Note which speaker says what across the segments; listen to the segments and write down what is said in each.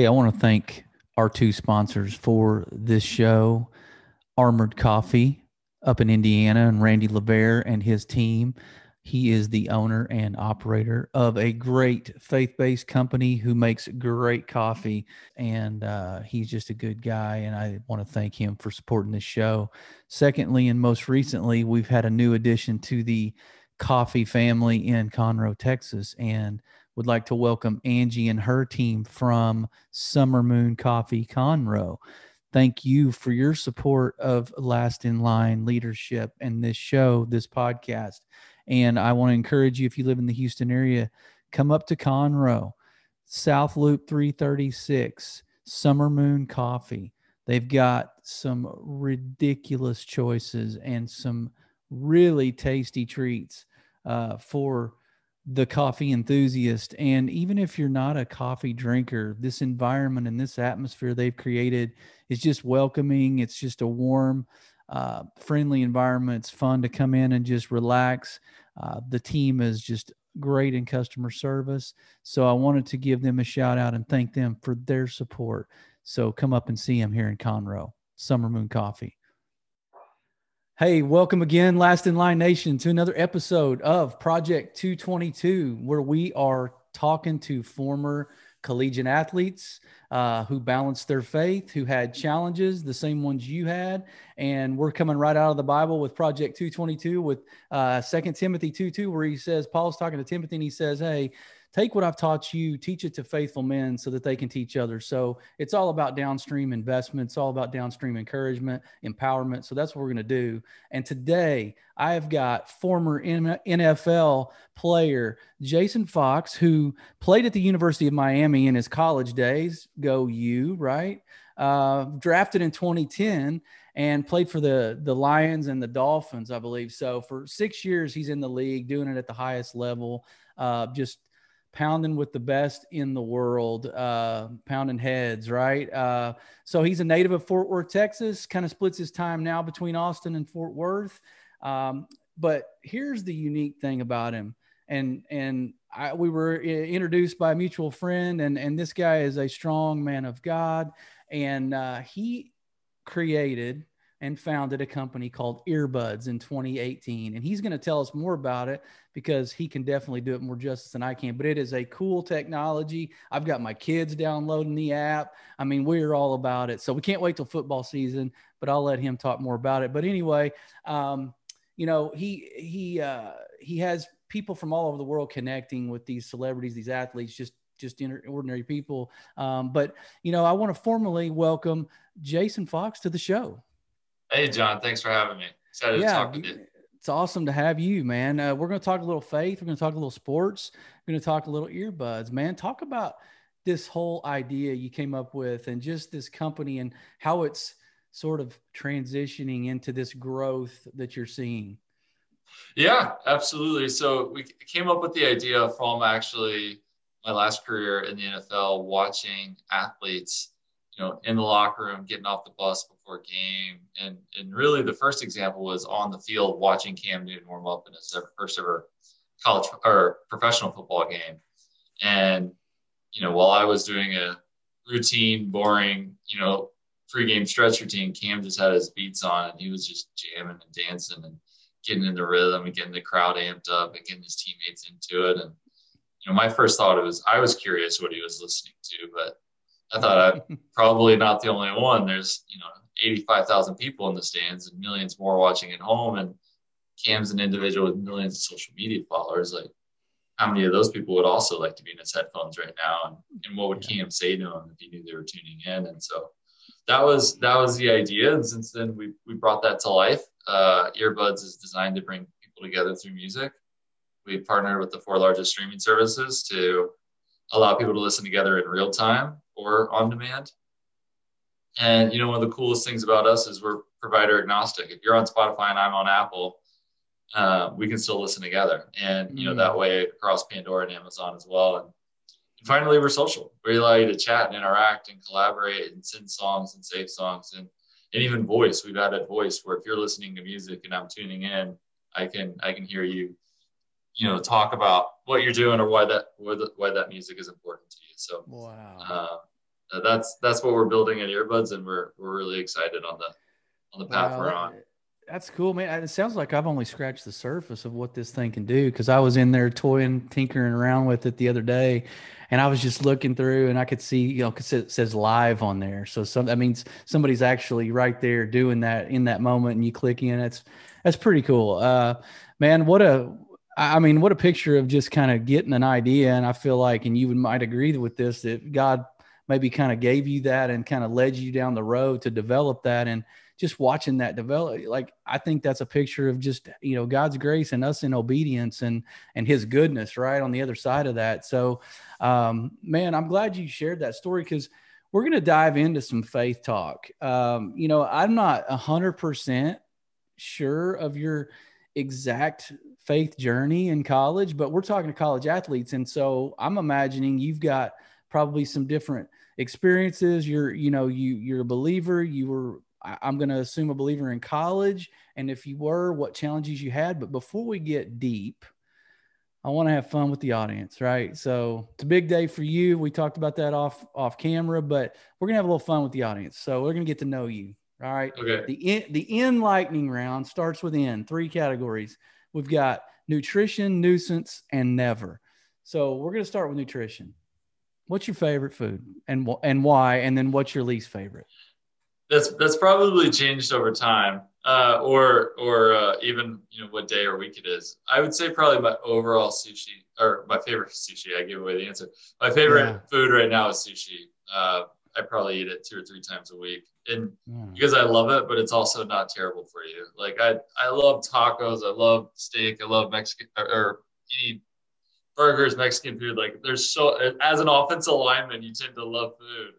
Speaker 1: Hey, I want to thank our two sponsors for this show Armored Coffee up in Indiana and Randy LeVere and his team. He is the owner and operator of a great faith based company who makes great coffee. And uh, he's just a good guy. And I want to thank him for supporting this show. Secondly, and most recently, we've had a new addition to the coffee family in Conroe, Texas. And would like to welcome Angie and her team from Summer Moon Coffee Conroe. Thank you for your support of Last in Line leadership and this show, this podcast. And I want to encourage you, if you live in the Houston area, come up to Conroe, South Loop 336, Summer Moon Coffee. They've got some ridiculous choices and some really tasty treats uh, for the coffee enthusiast. And even if you're not a coffee drinker, this environment and this atmosphere they've created is just welcoming. It's just a warm, uh, friendly environment. It's fun to come in and just relax. Uh, the team is just great in customer service. So I wanted to give them a shout out and thank them for their support. So come up and see them here in Conroe, Summer Moon Coffee. Hey, welcome again, Last in Line Nation, to another episode of Project 222, where we are talking to former collegiate athletes uh, who balanced their faith, who had challenges, the same ones you had. And we're coming right out of the Bible with Project 222 with uh, 2 Timothy 2 2, where he says, Paul's talking to Timothy and he says, Hey, take what I've taught you, teach it to faithful men so that they can teach others. So it's all about downstream investment. It's all about downstream encouragement, empowerment. So that's what we're going to do. And today I have got former NFL player Jason Fox, who played at the University of Miami in his college days. Go you, right? Uh, drafted in 2010 and played for the the Lions and the Dolphins, I believe. So for six years, he's in the league, doing it at the highest level. Uh, just pounding with the best in the world, uh, pounding heads, right? Uh, so he's a native of Fort Worth, Texas, kind of splits his time now between Austin and Fort Worth. Um, but here's the unique thing about him. And, and I, we were introduced by a mutual friend, and, and this guy is a strong man of God. And uh, he created and founded a company called Earbuds in 2018. And he's going to tell us more about it because he can definitely do it more justice than I can. But it is a cool technology. I've got my kids downloading the app. I mean, we're all about it. So we can't wait till football season, but I'll let him talk more about it. But anyway, um, you know, he he uh, he has people from all over the world connecting with these celebrities, these athletes, just just ordinary people. Um, but you know, I want to formally welcome Jason Fox to the show.
Speaker 2: Hey, John. Thanks for having me. Excited yeah, to talk with you.
Speaker 1: It's awesome to have you, man. Uh, we're going to talk a little faith. We're going to talk a little sports. We're going to talk a little earbuds, man. Talk about this whole idea you came up with and just this company and how it's sort of transitioning into this growth that you're seeing.
Speaker 2: Yeah, absolutely. So we came up with the idea from actually my last career in the NFL, watching athletes you know, in the locker room, getting off the bus before game. And and really the first example was on the field watching Cam Newton warm up in his first ever college or professional football game. And, you know, while I was doing a routine, boring, you know, pregame stretch routine, Cam just had his beats on and he was just jamming and dancing and getting in the rhythm and getting the crowd amped up and getting his teammates into it. And, you know, my first thought was I was curious what he was listening to, but I thought I'm probably not the only one. There's, you know, 85,000 people in the stands and millions more watching at home. And Cam's an individual with millions of social media followers. Like, how many of those people would also like to be in his headphones right now? And, and what would Cam say to them if he knew they were tuning in? And so that was that was the idea. And since then, we we brought that to life. Uh, Earbuds is designed to bring people together through music. We partnered with the four largest streaming services to allow people to listen together in real time or on demand. And you know, one of the coolest things about us is we're provider agnostic. If you're on Spotify and I'm on Apple, uh, we can still listen together. And you know, mm. that way across Pandora and Amazon as well. And, and finally, we're social. We allow you to chat and interact and collaborate and send songs and save songs and and even voice. We've added voice where if you're listening to music and I'm tuning in, I can I can hear you, you know, talk about what you're doing or why that why, the, why that music is important to you. So
Speaker 1: wow.
Speaker 2: Uh, uh, that's that's what we're building at earbuds, and we're we're really excited on the on the path wow, we're on.
Speaker 1: That's cool, man. It sounds like I've only scratched the surface of what this thing can do because I was in there toying, tinkering around with it the other day, and I was just looking through, and I could see, you know, because it says live on there, so some that means somebody's actually right there doing that in that moment, and you click in. That's that's pretty cool, uh, man. What a I mean, what a picture of just kind of getting an idea. And I feel like, and you might agree with this, that God maybe kind of gave you that and kind of led you down the road to develop that. And just watching that develop like i think that's a picture of just you know god's grace and us in obedience and and his goodness right on the other side of that so um man i'm glad you shared that story because we're going to dive into some faith talk um you know i'm not a hundred percent sure of your exact faith journey in college but we're talking to college athletes and so i'm imagining you've got probably some different experiences you're you know you you're a believer you were I'm going to assume a believer in college. And if you were, what challenges you had. But before we get deep, I want to have fun with the audience, right? So it's a big day for you. We talked about that off off camera, but we're gonna have a little fun with the audience. So we're gonna get to know you. All right.
Speaker 2: Okay.
Speaker 1: The in, the in lightning round starts with N. Three categories. We've got nutrition, nuisance, and never. So we're gonna start with nutrition. What's your favorite food and and why? And then what's your least favorite?
Speaker 2: that's that's probably changed over time, uh, or or uh, even you know what day or week it is. I would say probably my overall sushi or my favorite sushi. I give away the answer. My favorite yeah. food right now is sushi. Uh, I probably eat it two or three times a week, and because I love it, but it's also not terrible for you. Like I I love tacos. I love steak. I love Mexican or, or any burgers, Mexican food. Like there's so as an offensive lineman, you tend to love food.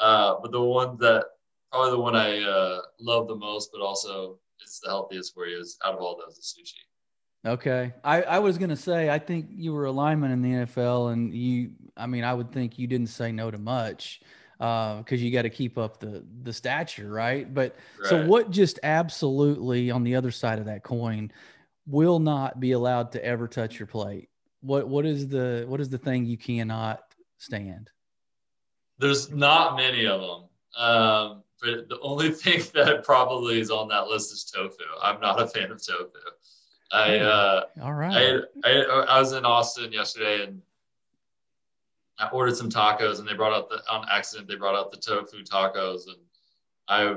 Speaker 2: Uh, but the one that probably the one I uh, love the most, but also it's the healthiest for you is out of all those is sushi.
Speaker 1: Okay. I, I was going to say, I think you were a lineman in the NFL and you, I mean, I would think you didn't say no to much because uh, you got to keep up the, the stature. Right. But right. so what just absolutely on the other side of that coin will not be allowed to ever touch your plate? What, what is the, what is the thing you cannot stand?
Speaker 2: There's not many of them. Um, but the only thing that probably is on that list is tofu. I'm not a fan of tofu. I uh,
Speaker 1: all right.
Speaker 2: I, I, I was in Austin yesterday and I ordered some tacos and they brought out the on accident they brought out the tofu tacos and I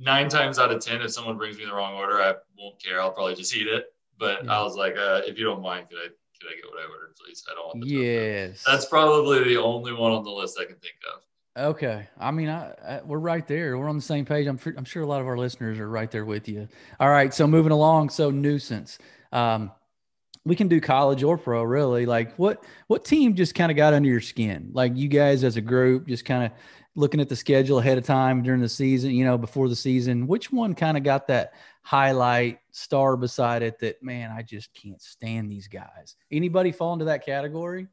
Speaker 2: nine times out of ten if someone brings me the wrong order I won't care I'll probably just eat it. But yeah. I was like, uh, if you don't mind, could I could I get what I ordered, please? I don't want the
Speaker 1: yes.
Speaker 2: That's probably the only one on the list I can think of.
Speaker 1: Okay. I mean, I, I, we're right there. We're on the same page. I'm, I'm sure a lot of our listeners are right there with you. All right. So moving along. So nuisance. Um, we can do college or pro really like what what team just kind of got under your skin like you guys as a group just kind of looking at the schedule ahead of time during the season you know before the season which one kind of got that highlight star beside it that man i just can't stand these guys anybody fall into that category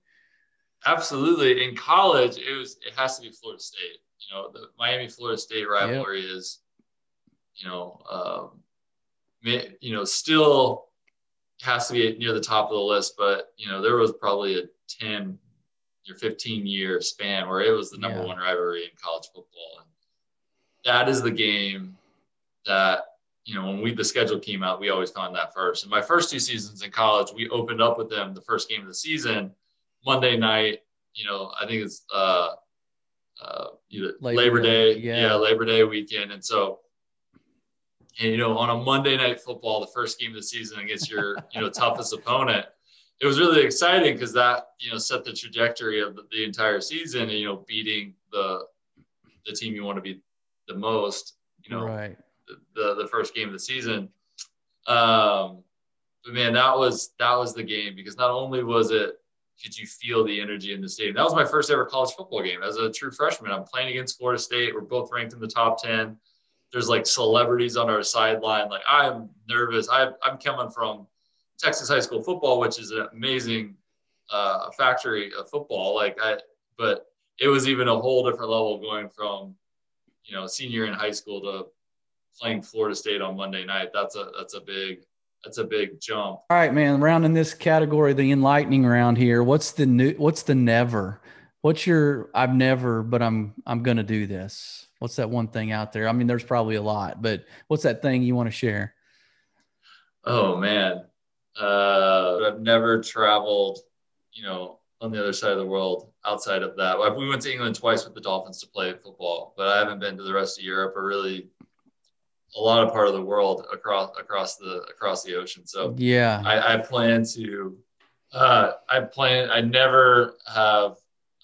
Speaker 2: Absolutely. In college, it was it has to be Florida State. You know, the Miami Florida State rivalry yep. is, you know, um, you know, still has to be near the top of the list. But you know, there was probably a ten or fifteen year span where it was the number yeah. one rivalry in college football, and that is the game that you know when we the schedule came out, we always found that first. And my first two seasons in college, we opened up with them the first game of the season Monday night. You know, I think it's uh, uh, Labor, Labor Day, Day yeah. yeah, Labor Day weekend, and so and, you know, on a Monday night football, the first game of the season against your, you know, toughest opponent, it was really exciting because that, you know, set the trajectory of the, the, entire season and, you know, beating the, the team you want to beat the most, you know,
Speaker 1: right.
Speaker 2: The, the first game of the season. Um, but man, that was, that was the game because not only was it could you feel the energy in the stadium? That was my first ever college football game as a true freshman. I'm playing against Florida State. We're both ranked in the top 10. There's like celebrities on our sideline. Like I'm nervous. I, I'm coming from Texas high school football, which is an amazing uh, factory of football. Like I, but it was even a whole different level going from, you know, senior in high school to playing Florida State on Monday night. That's a that's a big that's a big jump.
Speaker 1: All right, man. Round in this category, the enlightening round here. What's the new? What's the never? What's your I've never, but I'm I'm gonna do this. What's that one thing out there? I mean, there's probably a lot, but what's that thing you want to share?
Speaker 2: Oh man. Uh I've never traveled, you know, on the other side of the world outside of that. We went to England twice with the Dolphins to play football, but I haven't been to the rest of Europe or really a lot of part of the world across across the across the ocean. So
Speaker 1: yeah,
Speaker 2: I, I plan to. Uh, I plan. I never have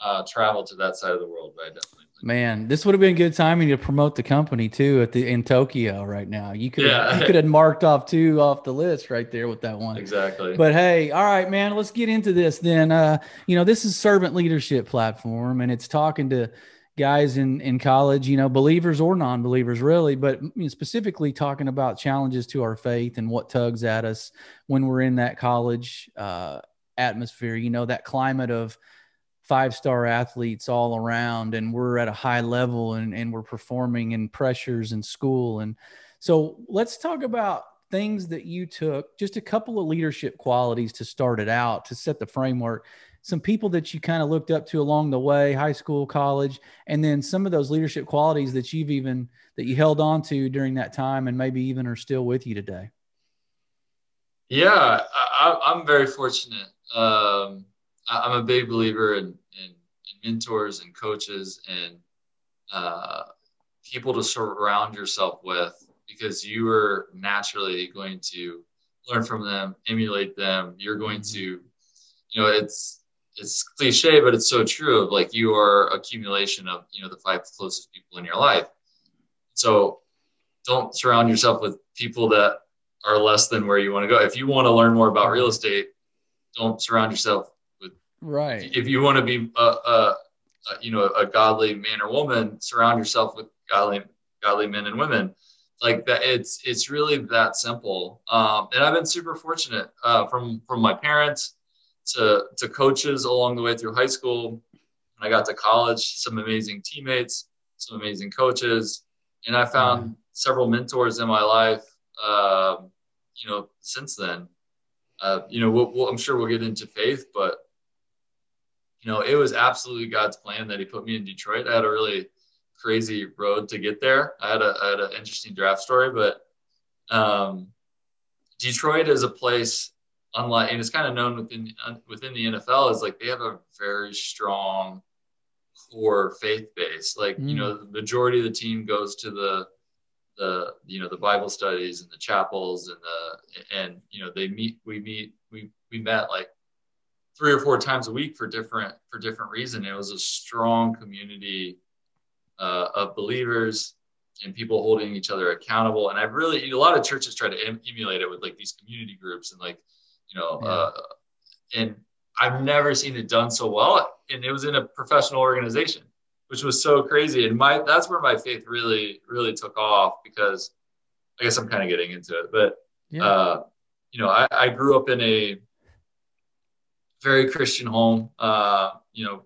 Speaker 2: uh, traveled to that side of the world, but I definitely.
Speaker 1: Man, this would have been good timing to promote the company too at the in Tokyo right now. You could yeah. you could have marked off two off the list right there with that one.
Speaker 2: Exactly.
Speaker 1: But hey, all right, man, let's get into this then. Uh, you know, this is servant leadership platform and it's talking to guys in in college, you know, believers or non-believers, really, but you know, specifically talking about challenges to our faith and what tugs at us when we're in that college uh, atmosphere. You know, that climate of five-star athletes all around, and we're at a high level, and and we're performing in pressures in school, and so let's talk about things that you took just a couple of leadership qualities to start it out to set the framework some people that you kind of looked up to along the way, high school, college, and then some of those leadership qualities that you've even that you held on to during that time and maybe even are still with you today?
Speaker 2: Yeah, I, am very fortunate. Um, I, am a big believer in, in, in, mentors and coaches and uh, people to surround yourself with because you are naturally going to learn from them, emulate them. You're going mm-hmm. to, you know, it's it's cliche, but it's so true of like you are accumulation of, you know, the five closest people in your life. So don't surround yourself with people that are less than where you want to go. If you want to learn more about real estate, don't surround yourself with
Speaker 1: right.
Speaker 2: If you want to be a, a, a you know a godly man or woman, surround yourself with godly godly men and women. Like that, it's it's really that simple. Um, and I've been super fortunate uh, from from my parents to, to coaches along the way through high school. When I got to college, some amazing teammates, some amazing coaches, and I found mm-hmm. several mentors in my life. Uh, you know, since then, uh, you know, we'll, we'll, I'm sure we'll get into faith, but you know, it was absolutely God's plan that He put me in Detroit. I had a really crazy road to get there. I had a I had an interesting draft story, but um, Detroit is a place unlike, and it's kind of known within within the NFL is like they have a very strong core faith base. Like mm. you know, the majority of the team goes to the the you know the Bible studies and the chapels and the and you know they meet we meet we we met like three or four times a week for different for different reason. It was a strong community uh, of believers and people holding each other accountable. And I've really a lot of churches try to em- emulate it with like these community groups and like you know, yeah. uh, and I've never seen it done so well. And it was in a professional organization, which was so crazy. And my that's where my faith really, really took off because I guess I'm kind of getting into it. But yeah. uh, you know, I, I, grew up in a very Christian home. Uh, you know,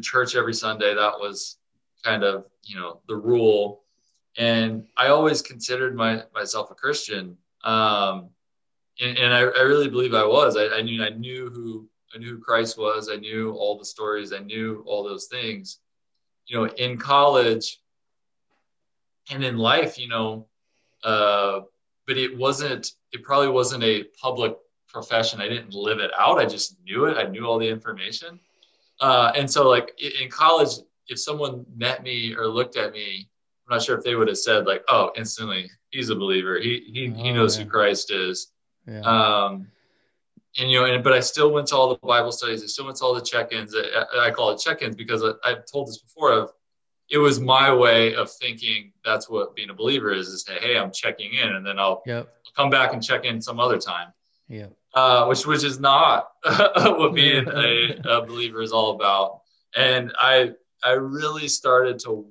Speaker 2: church every Sunday. That was kind of you know the rule. And I always considered my myself a Christian. Um, and, and I, I, really believe I was. I, I, knew I knew who I knew who Christ was. I knew all the stories. I knew all those things. You know, in college and in life, you know, uh, but it wasn't. It probably wasn't a public profession. I didn't live it out. I just knew it. I knew all the information. Uh, and so, like in college, if someone met me or looked at me, I'm not sure if they would have said like, "Oh, instantly, he's a believer. He he, oh, he knows yeah. who Christ is." Yeah. Um, and you know, and, but I still went to all the Bible studies. I still went to all the check-ins. I, I call it check-ins because I, have told this before. Of it was my way of thinking. That's what being a believer is: is hey, I'm checking in, and then I'll,
Speaker 1: yep.
Speaker 2: Come back and check in some other time.
Speaker 1: Yeah.
Speaker 2: Uh, which which is not what being a, a believer is all about. And I I really started to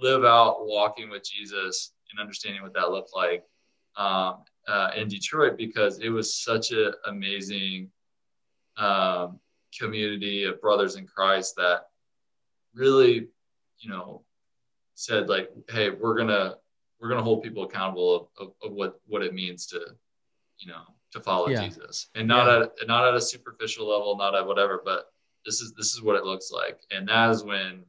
Speaker 2: live out walking with Jesus and understanding what that looked like. Um, uh, in Detroit because it was such an amazing um, community of brothers in Christ that really, you know, said like, "Hey, we're gonna we're gonna hold people accountable of, of, of what what it means to, you know, to follow yeah. Jesus, and not yeah. at not at a superficial level, not at whatever, but this is this is what it looks like, and that is when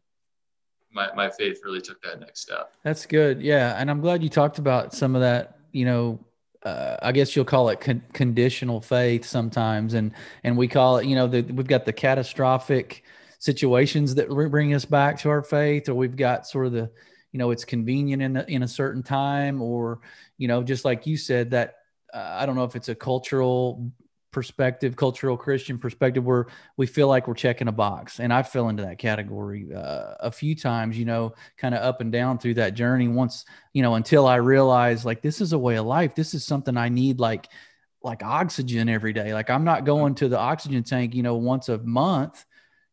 Speaker 2: my my faith really took that next step.
Speaker 1: That's good, yeah, and I'm glad you talked about some of that. You know, uh, I guess you'll call it con- conditional faith sometimes, and and we call it, you know, the, we've got the catastrophic situations that bring us back to our faith, or we've got sort of the, you know, it's convenient in the, in a certain time, or you know, just like you said, that uh, I don't know if it's a cultural perspective, cultural Christian perspective, where we feel like we're checking a box. And I fell into that category uh, a few times, you know, kind of up and down through that journey. Once, you know, until I realized like this is a way of life. This is something I need, like, like oxygen every day. Like I'm not going to the oxygen tank, you know, once a month,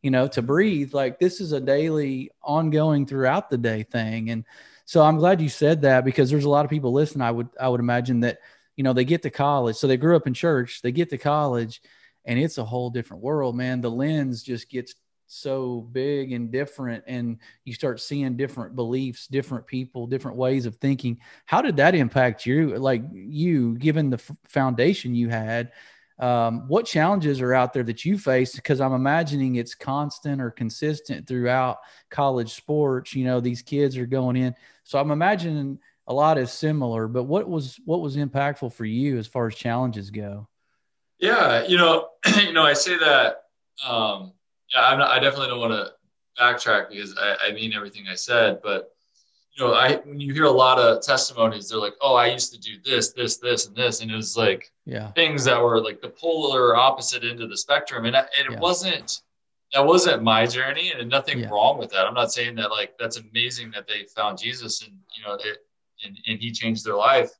Speaker 1: you know, to breathe. Like this is a daily, ongoing throughout the day thing. And so I'm glad you said that because there's a lot of people listening. I would, I would imagine that you know, they get to college. So they grew up in church, they get to college, and it's a whole different world, man. The lens just gets so big and different and you start seeing different beliefs different people different ways of thinking how did that impact you like you given the f- foundation you had um, what challenges are out there that you face because i'm imagining it's constant or consistent throughout college sports you know these kids are going in so i'm imagining a lot is similar, but what was what was impactful for you as far as challenges go?
Speaker 2: Yeah, you know, you know, I say that. Um, yeah, I'm not, I definitely don't want to backtrack because I, I mean everything I said, but you know, I when you hear a lot of testimonies, they're like, "Oh, I used to do this, this, this, and this," and it was like
Speaker 1: yeah.
Speaker 2: things that were like the polar opposite end of the spectrum, and, I, and yeah. it wasn't that wasn't my journey, and nothing yeah. wrong with that. I'm not saying that like that's amazing that they found Jesus, and you know, it, and, and he changed their life.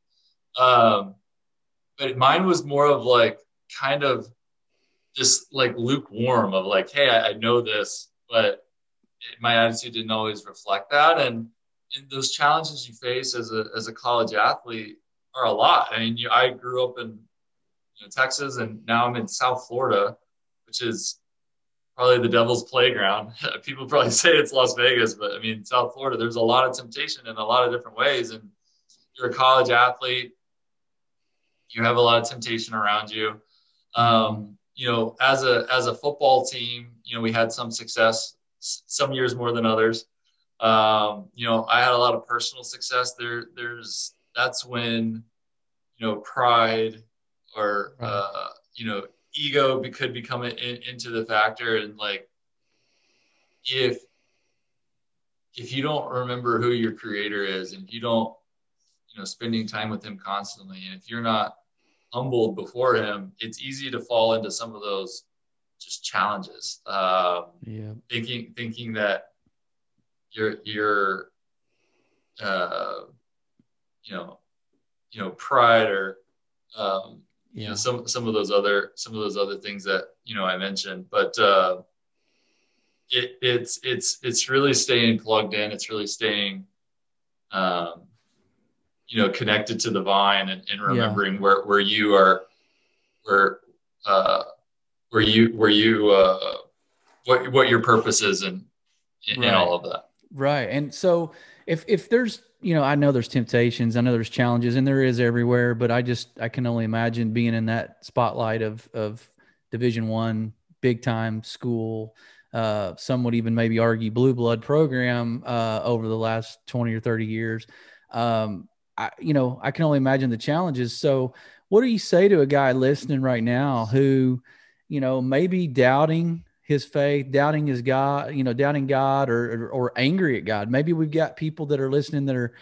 Speaker 2: Um, but mine was more of like kind of just like lukewarm of like, hey, I, I know this, but it, my attitude didn't always reflect that. And, those challenges you face as a as a college athlete are a lot. I mean, you, I grew up in you know, Texas, and now I'm in South Florida, which is probably the devil's playground. People probably say it's Las Vegas, but I mean, South Florida, there's a lot of temptation in a lot of different ways. And you're a college athlete, you have a lot of temptation around you. Um, you know, as a as a football team, you know, we had some success, some years more than others. Um, you know, I had a lot of personal success. There, there's that's when, you know, pride or uh, you know ego could become in, into the factor and like if if you don't remember who your creator is and you don't you know spending time with him constantly and if you're not humbled before him it's easy to fall into some of those just challenges um,
Speaker 1: yeah
Speaker 2: thinking thinking that your your uh, you know you know pride or um. You know some some of those other some of those other things that you know I mentioned. But uh, it, it's it's it's really staying plugged in. It's really staying, um, you know, connected to the vine and, and remembering yeah. where where you are, where uh, where you where you uh, what what your purpose is and in, right. in all of that.
Speaker 1: Right, and so if if there's you know, I know there's temptations, I know there's challenges, and there is everywhere. But I just I can only imagine being in that spotlight of of Division One, big time school. Uh, some would even maybe argue blue blood program uh, over the last 20 or 30 years. Um, I, you know, I can only imagine the challenges. So, what do you say to a guy listening right now who, you know, maybe doubting his faith, doubting his God, you know, doubting God or, or, or angry at God. Maybe we've got people that are listening that are,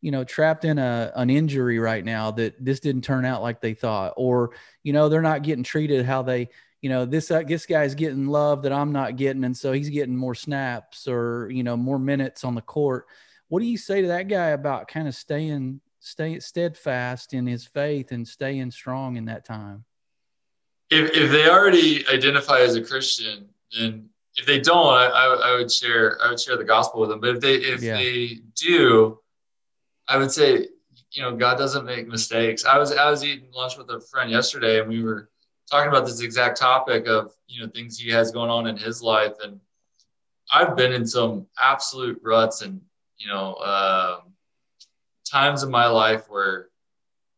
Speaker 1: you know, trapped in a an injury right now that this didn't turn out like they thought, or you know, they're not getting treated how they, you know, this uh, this guy's getting love that I'm not getting, and so he's getting more snaps or you know more minutes on the court. What do you say to that guy about kind of staying staying steadfast in his faith and staying strong in that time?
Speaker 2: If, if they already identify as a Christian, and if they don't, I, I, would share I would share the gospel with them. But if they if yeah. they do, I would say, you know, God doesn't make mistakes. I was I was eating lunch with a friend yesterday, and we were talking about this exact topic of you know things he has going on in his life, and I've been in some absolute ruts and you know um, times in my life where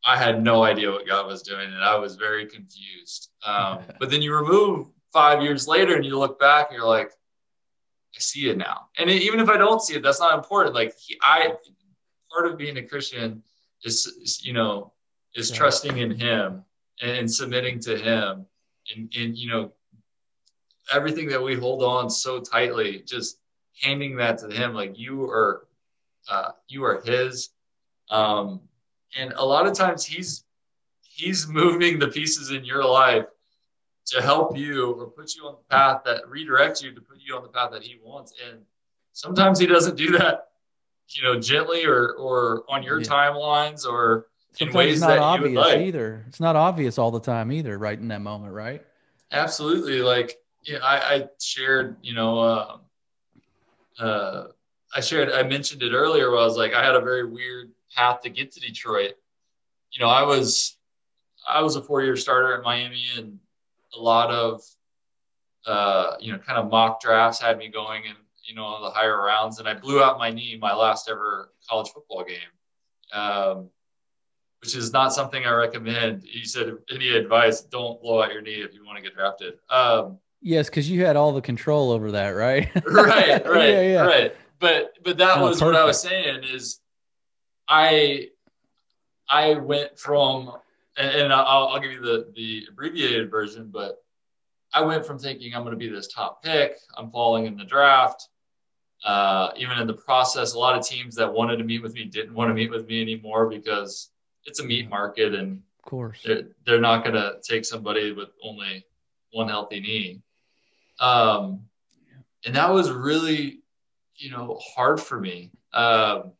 Speaker 2: I had no idea what God was doing, and I was very confused. Um, but then you remove five years later and you look back and you're like, I see it now. And it, even if I don't see it, that's not important. Like he, I, part of being a Christian is, is you know, is yeah. trusting in him and submitting to him and, and, you know, everything that we hold on so tightly, just handing that to him. Like you are, uh, you are his. Um, and a lot of times he's, he's moving the pieces in your life to help you or put you on the path that redirects you to put you on the path that he wants. And sometimes he doesn't do that, you know, gently or or on your yeah. timelines or in ways
Speaker 1: it's not
Speaker 2: that
Speaker 1: obvious
Speaker 2: you would like.
Speaker 1: either. It's not obvious all the time either, right in that moment, right?
Speaker 2: Absolutely. Like yeah, I, I shared, you know, uh, uh, I shared, I mentioned it earlier where I was like, I had a very weird path to get to Detroit. You know, I was, I was a four-year starter at Miami, and a lot of uh, you know kind of mock drafts had me going in you know the higher rounds, and I blew out my knee my last ever college football game, um, which is not something I recommend. You said any advice? Don't blow out your knee if you want to get drafted. Um,
Speaker 1: yes, because you had all the control over that, right?
Speaker 2: right, right, yeah, yeah. right. But but that oh, was perfect. what I was saying is I I went from and, I'll, I'll, give you the the abbreviated version, but I went from thinking I'm going to be this top pick, I'm falling in the draft. Uh, even in the process, a lot of teams that wanted to meet with me didn't want to meet with me anymore because it's a meat market, and
Speaker 1: of course
Speaker 2: they're, they're not going to take somebody with only one healthy knee. Um, and that was really, you know, hard for me. Um,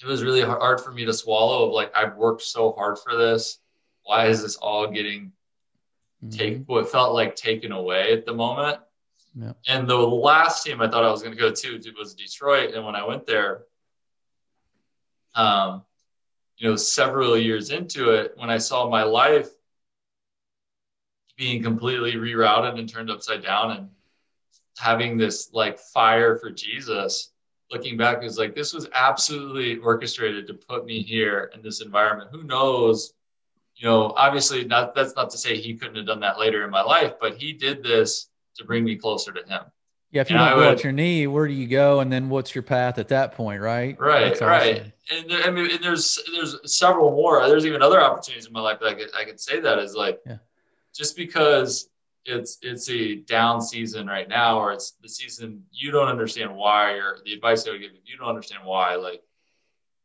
Speaker 2: it was really hard for me to swallow of like I've worked so hard for this. Why is this all getting mm-hmm. take what felt like taken away at the moment? Yeah. And the last team I thought I was going to go to was Detroit, and when I went there, um, you know, several years into it, when I saw my life being completely rerouted and turned upside down, and having this like fire for Jesus, looking back is like this was absolutely orchestrated to put me here in this environment. Who knows? You know obviously not that's not to say he couldn't have done that later in my life but he did this to bring me closer to him.
Speaker 1: Yeah if you and don't go at your knee where do you go? And then what's your path at that point right?
Speaker 2: Right awesome. right. and there, i mean and there's there's several more. There's even other opportunities in my life that i could, I could say that is like yeah. just because it's it's a down season right now, or it's the season you don't understand why, or the advice I would give you, you don't understand why. Like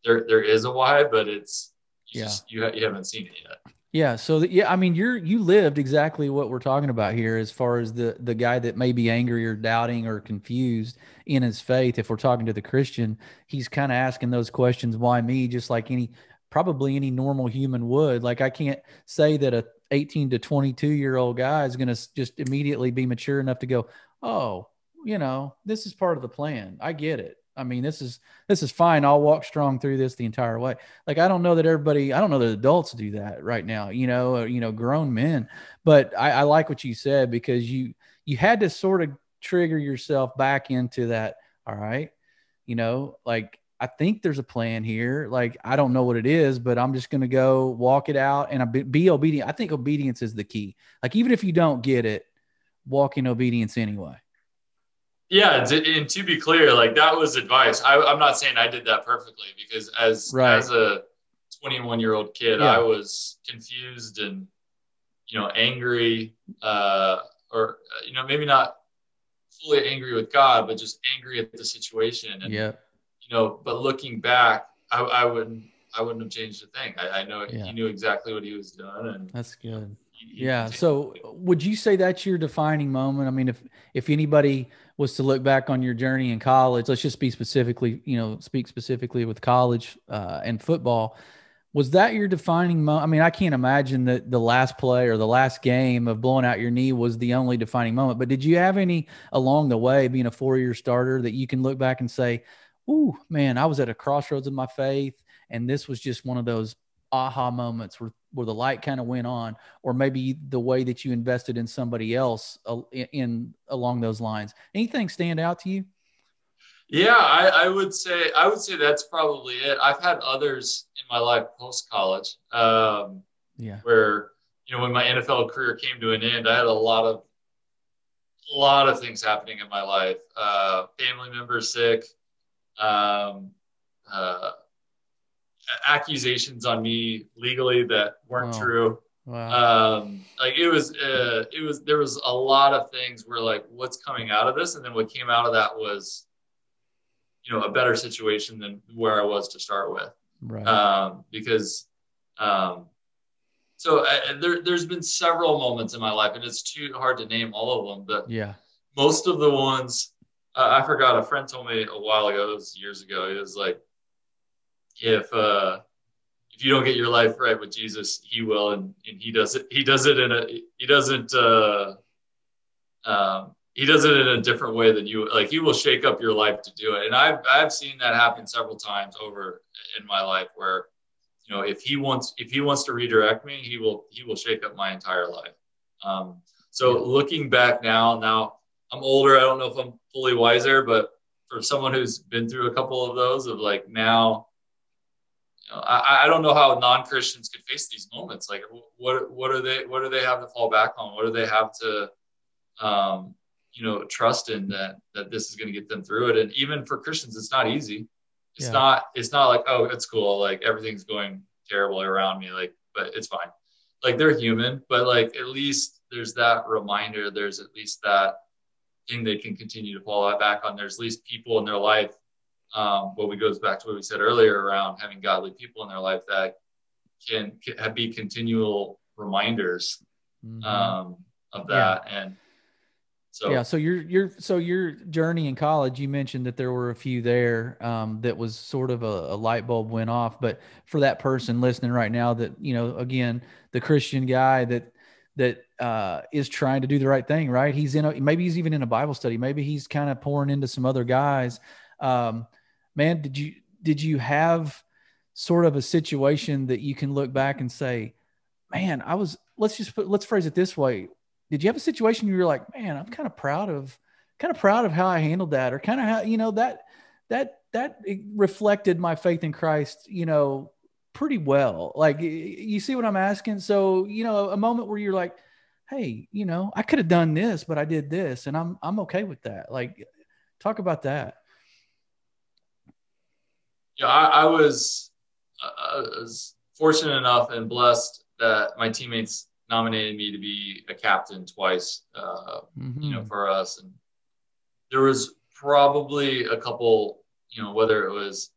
Speaker 2: there there is a why, but it's you yeah just, you, you haven't seen it yet.
Speaker 1: Yeah. So the, yeah, I mean, you're you lived exactly what we're talking about here, as far as the the guy that may be angry or doubting or confused in his faith. If we're talking to the Christian, he's kind of asking those questions. Why me? Just like any probably any normal human would. Like I can't say that a 18 to 22 year old guy is going to just immediately be mature enough to go, oh, you know, this is part of the plan. I get it. I mean, this is this is fine. I'll walk strong through this the entire way. Like I don't know that everybody, I don't know that adults do that right now. You know, you know, grown men. But I, I like what you said because you you had to sort of trigger yourself back into that. All right, you know, like I think there's a plan here. Like, I don't know what it is, but I'm just going to go walk it out and be, be obedient. I think obedience is the key. Like, even if you don't get it, walk in obedience anyway.
Speaker 2: Yeah. And to be clear, like that was advice. I, am not saying I did that perfectly because as, right. as a 21 year old kid, yeah. I was confused and, you know, angry, uh, or, you know, maybe not fully angry with God, but just angry at the situation. And,
Speaker 1: yeah
Speaker 2: you know, but looking back, I, I wouldn't, I wouldn't have changed a thing. I, I know yeah. he knew exactly what he was doing, and
Speaker 1: that's good. He, yeah. So, would you say that's your defining moment? I mean, if if anybody was to look back on your journey in college, let's just be specifically, you know, speak specifically with college uh, and football. Was that your defining moment? I mean, I can't imagine that the last play or the last game of blowing out your knee was the only defining moment. But did you have any along the way, being a four-year starter, that you can look back and say, ooh, man, I was at a crossroads of my faith. And this was just one of those aha moments where, where the light kind of went on, or maybe the way that you invested in somebody else uh, in, in along those lines. Anything stand out to you?
Speaker 2: Yeah, I, I, would say I would say that's probably it. I've had others in my life post college, um,
Speaker 1: yeah,
Speaker 2: where you know when my NFL career came to an end, I had a lot of a lot of things happening in my life. Uh, family members sick, um, uh, accusations on me legally that weren't
Speaker 1: Wow.
Speaker 2: true.
Speaker 1: Wow.
Speaker 2: Um, like it was, uh, it was. There was a lot of things where like, what's coming out of this, and then what came out of that was, you know, a better situation than where I was to start with
Speaker 1: right.
Speaker 2: um, because um, so uh, there, there's been several moments in my life and it's too hard to name all of them but
Speaker 1: yeah.
Speaker 2: most of the ones i forgot a friend told me a while ago it was years ago he was like if uh if you don't get your life right with jesus he will and, and he does it he does it in a he doesn't uh um he does it in a different way than you like he will shake up your life to do it. And i've i've seen that happen several times over in my life where you know if he wants if he wants to redirect me he will he will shake up my entire life. Um so looking back now now i'm older i don't know if i'm fully wiser but for someone who's been through a couple of those of like now you know, I, I don't know how non-christians could face these moments. Like what what are they what do they have to fall back on? What do they have to um you know trust in that that this is going to get them through it? And even for christians it's not easy. It's
Speaker 1: Yeah.
Speaker 2: not it's not like oh it's cool like everything's going terribly around me like but it's fine. Like they're human but like at least there's that reminder there's at least that thing they can continue to fall back on there's at least people in their life um what we goes back to what we said earlier around having godly people in their life that can, can be continual reminders
Speaker 1: Mhm.
Speaker 2: um of that and so
Speaker 1: yeah. So your your so your journey in college, you mentioned that there were a few there um, that was sort of a, a light bulb went off. But for that person listening right now, that you know, again, the Christian guy that that uh, is trying to do the right thing, right? He's in a maybe he's even in a Bible study. Maybe he's kind of pouring into some other guys. Um, man, did you did you have sort of a situation that you can look back and say, man, I was let's just put let's phrase it this way did you have a situation where you're like, man, I'm kind of proud of, kind of proud of how I handled that, or kind of how you know that that that reflected my faith in Christ, you know, pretty well. Like you see what I'm asking? So you know, a moment where you're like, hey, you know, I could have done this, but I did this, and I'm I'm okay with that. Like, talk about that.
Speaker 2: yeah, I, I was, uh, I was fortunate enough and blessed that my teammates nominated me to be a captain twice, uh, you know, for us. And there was probably a couple, you know, whether it was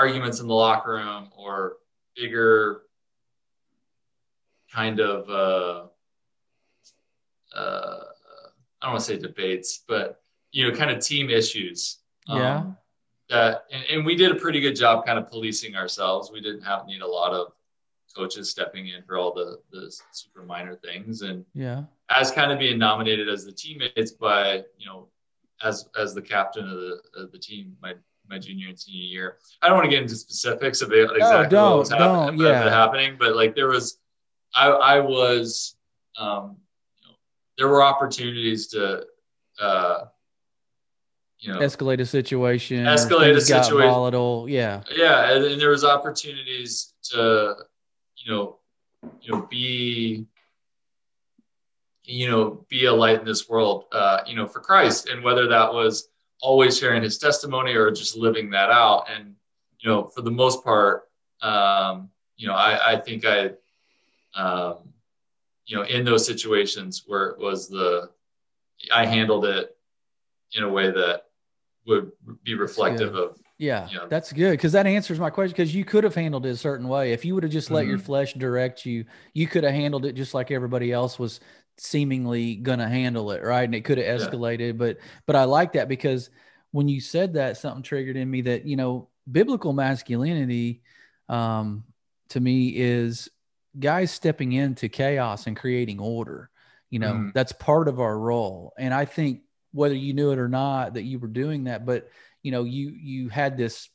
Speaker 2: arguments in the locker room or bigger kind of, uh, uh, I don't want to say debates, but you know, kind of team issues.
Speaker 1: Yeah.
Speaker 2: Um, that and, and we did a pretty good job kind of policing ourselves. We didn't have need a lot of coaches stepping in for all the the super minor things. And
Speaker 1: yeah,
Speaker 2: as kind of being nominated as the teammates by you know as as the captain of the of the team my my junior and senior year. I don't want to get into specifics of exactly
Speaker 1: don't,
Speaker 2: what was happen-
Speaker 1: don't,
Speaker 2: of it
Speaker 1: yeah.
Speaker 2: happening, but like there was I I was um you know there were opportunities to uh you know
Speaker 1: escalate a situation,
Speaker 2: Escalate a situation.
Speaker 1: volatile. Yeah,
Speaker 2: yeah and, and there was opportunities to you know you know be you know be a light in this world uh you know for christ and whether that was always sharing his testimony or just living that out and you know for the most part um you know i i think i um you know in those situations where it was the i handled it in a way that would be reflective of
Speaker 1: Yeah,
Speaker 2: Yeah.
Speaker 1: that's good because that answers my question. Because you could have handled it a certain way if you would have just let your
Speaker 2: Mhm.
Speaker 1: flesh direct you. You could have handled it just like everybody else was seemingly gonna handle it, right? And it could have
Speaker 2: Yeah.
Speaker 1: escalated. But but I like that because when you said that, something triggered in me that you know biblical masculinity, um, to me is guys stepping into chaos and creating order. You know,
Speaker 2: Mhm.
Speaker 1: that's part of our role, and I think whether you knew it or not that you were doing that, but you know you you had this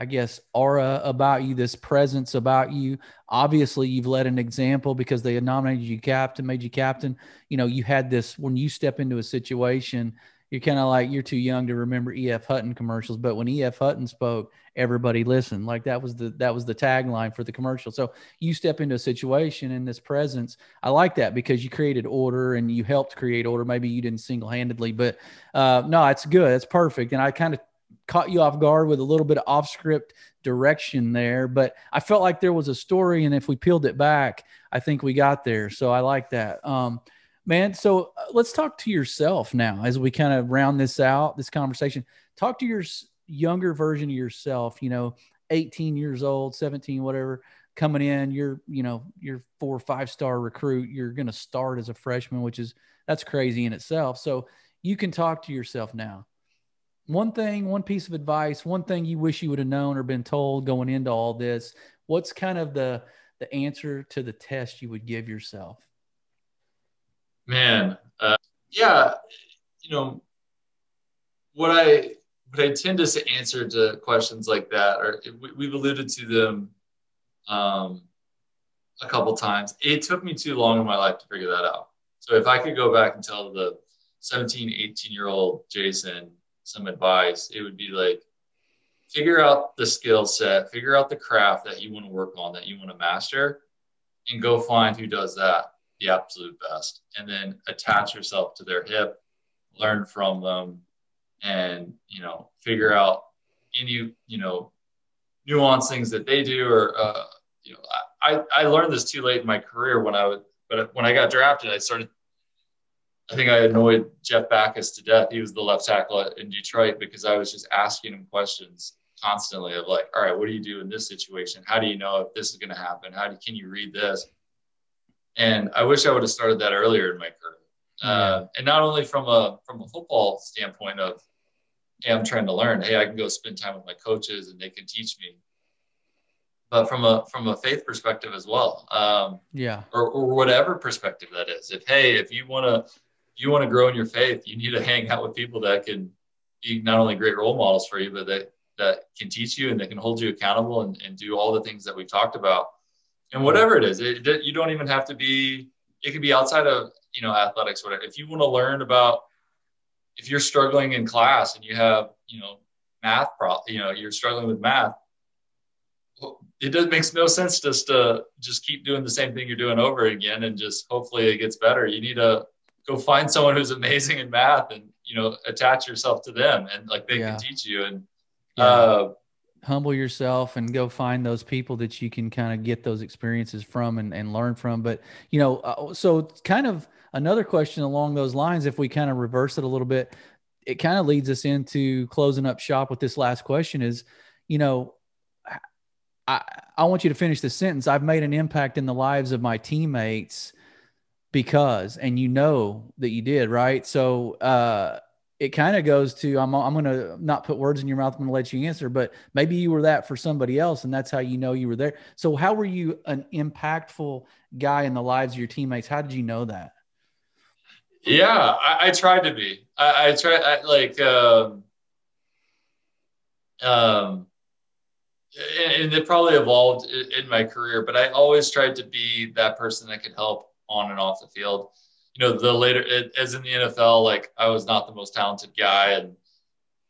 Speaker 1: i guess aura about you this presence about you. Obviously you've led an example because they nominated you captain made you captain. You know you had this when you step into a situation you're kind of like you're too young to remember E.F. Hutton commercials but when E.F. Hutton spoke everybody listened. Like that was the that was the tagline for the commercial. So you step into a situation in this presence. I like that because you created order and you helped create order. Maybe you didn't single-handedly but uh, no it's good. It's perfect. And i kind of caught you off guard with a little bit of off script direction there but i felt like there was a story and if we peeled it back i think we got there. So i like that. Um, man so uh, let's talk to yourself now as we kind of round this out this conversation. Talk to your younger version of yourself you know 18 years old 17 whatever coming in you're you know you're four or five star recruit you're going to start as a freshman which is that's crazy in itself. So you can talk to yourself now one thing, one piece of advice, one thing you wish you would have known or been told going into all this, what's kind of the the answer to the test you would give yourself?
Speaker 2: Man, uh, yeah, you know what I what I tend to answer to questions like that, or we've alluded to them um, a couple times. It took me too long in my life to figure that out. So if I could go back and tell the 17, 18 year old Jason some advice, it would be like figure out the skill set, figure out the craft that you want to work on, that you want to master, and go find who does that the absolute best. And then attach yourself to their hip, learn from them, and you know, figure out any, you know, nuance things that they do or uh, you know, I, I learned this too late in my career when I was but when I got drafted, I started I think I annoyed Jeff Backus to death. He was the left tackle in Detroit because I was just asking him questions constantly of like, all right, what do you do in this situation? How do you know if this is going to happen? How do, can you read this? And I wish I would have started that earlier in my career. Uh, and not only from a from a football standpoint of, hey, I'm trying to learn. Hey, I can go spend time with my coaches and they can teach me. But from a from a faith perspective as well, um,
Speaker 1: yeah,
Speaker 2: or, or whatever perspective that is. If hey, if you want to you want to grow in your faith, you need to hang out with people that can be not only great role models for you, but that that can teach you and that can hold you accountable and, and do all the things that we've talked about. And whatever it is, it, you don't even have to be. It could be outside of you know athletics. Whatever. If you want to learn about, if you're struggling in class and you have you know math, pro, you know you're struggling with math. It does makes no sense just to just keep doing the same thing you're doing over again and just hopefully it gets better. You need to go find someone who's amazing in math and you know attach yourself to them and like they yeah. can teach you and yeah. uh,
Speaker 1: humble yourself and go find those people that you can kind of get those experiences from and, and learn from but you know uh, so kind of another question along those lines if we kind of reverse it a little bit it kind of leads us into closing up shop with this last question is you know I, I want you to finish the sentence. I've made an impact in the lives of my teammates because and you know that you did right so uh it kind of goes to I'm I'm to not put words in your mouth. I'm to let you answer, but maybe you were that for somebody else, and that's how you know you were there. So, how were you an impactful guy in the lives of your teammates? How did you know that?
Speaker 2: Yeah, I, I tried to be. I, I tried I, like, um, um, and, and it probably evolved in, in my career, but I always tried to be that person that could help on and off the field. You know, the later it, as in the NFL, like I was not the most talented guy, and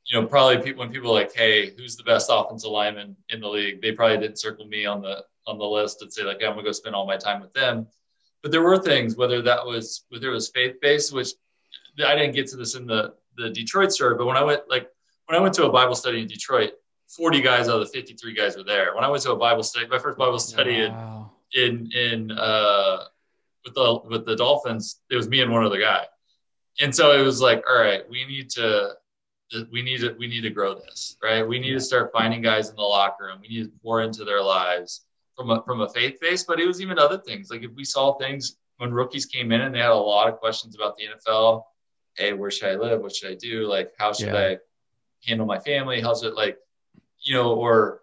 Speaker 2: you know, probably people when people are like, "Hey, who's the best offensive lineman in the league?" They probably didn't circle me on the on the list and say like, hey, "I'm gonna go spend all my time with them." But there were things, whether that was whether it was faith based, which I didn't get to this in the the Detroit story, but when I went like when I went to a Bible study in Detroit, 40 guys out of the 53 guys were there. When I went to a Bible study, my first Bible study wow. in in in uh, with the with the Dolphins, it was me and one other guy, and so it was like, all right, we need to we need to we need to grow this, right? We need to start finding guys in the locker room. We need to pour into their lives from a from a faith base, but it was even other things. Like if we saw things when rookies came in and they had a lot of questions about the NFL. Hey, where should I live? What should I do? Like, how should yeah. I handle my family? How's it like, you know, or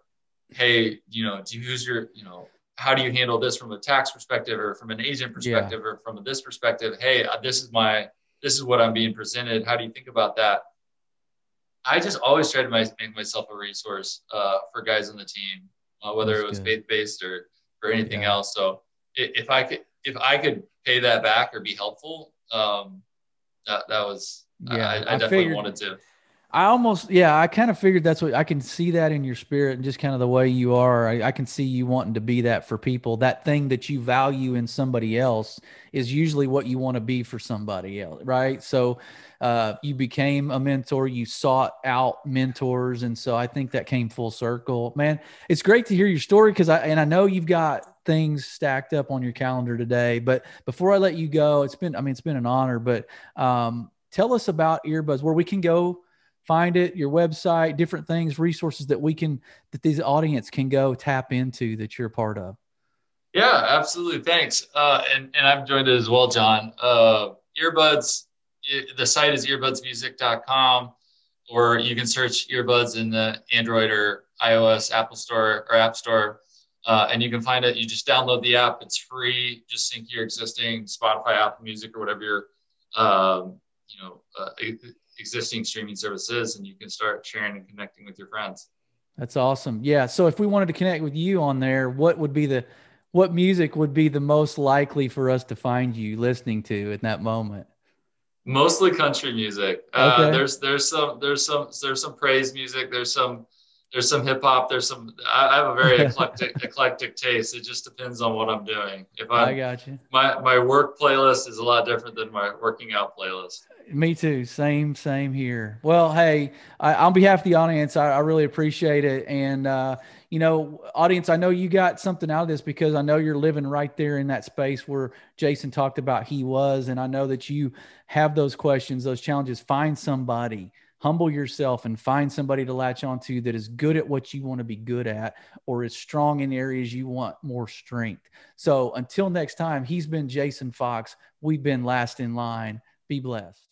Speaker 2: hey, you know, do you use your, you know, how do you handle this from a tax perspective or from an agent perspective yeah. or from this perspective hey uh, this is my this is what i'm being presented how do you think about that i just always try to make myself a resource uh, for guys on the team uh, whether That's it was faith-based or or anything yeah. else so if i could if i could pay that back or be helpful um, that, that was yeah, I, I definitely figured, wanted to.
Speaker 1: I almost, yeah, I kind of figured that's what I can see that in your spirit and just kind of the way you are. I, I, can see you wanting to be that for people. That thing that you value in somebody else is usually what you want to be for somebody else, right? So uh, you became a mentor, you sought out mentors. And so I think that came full circle. Man, it's great to hear your story because I, and I know you've got things stacked up on your calendar today. But before I let you go, it's been, I mean, it's been an honor, but um, tell us about Earbuds, where we can go find it, your website, different things, resources that we can that these audience can go tap into that you're a part of.
Speaker 2: Yeah, absolutely. Thanks. Uh, and and I've joined it as well, John. Uh, earbuds. The site is earbudsmusic.com, or you can search earbuds in the Android or iOS Apple Store or App Store, uh, and you can find it. You just download the app. It's free. Just sync your existing Spotify, Apple Music, or whatever your um, you know uh, existing streaming services and you can start sharing and connecting with your friends.
Speaker 1: That's awesome. Yeah. So if we wanted to connect with you on there, what would be the what music would be the most likely for us to find you listening to in that moment?
Speaker 2: Mostly country music. Uh, okay. Uh, there's there's some there's some there's some praise music. There's some there's some hip hop. There's some. I, have a very eclectic eclectic taste. It just depends on what I'm doing.
Speaker 1: If I'm, I got you.
Speaker 2: My my work playlist is a lot different than my working out playlist.
Speaker 1: Me too. Same same here. Well, hey, I, on behalf of the audience, I, I really appreciate it. And uh, you know, audience, I know you got something out of this because I know you're living right there in that space where Jason talked about he was, and I know that you have those questions, those challenges. Find somebody humble yourself and find somebody to latch onto that is good at what you want to be good at or is strong in areas you want more strength. So until next time, he's been Jason Fox. We've been last in line. Be blessed.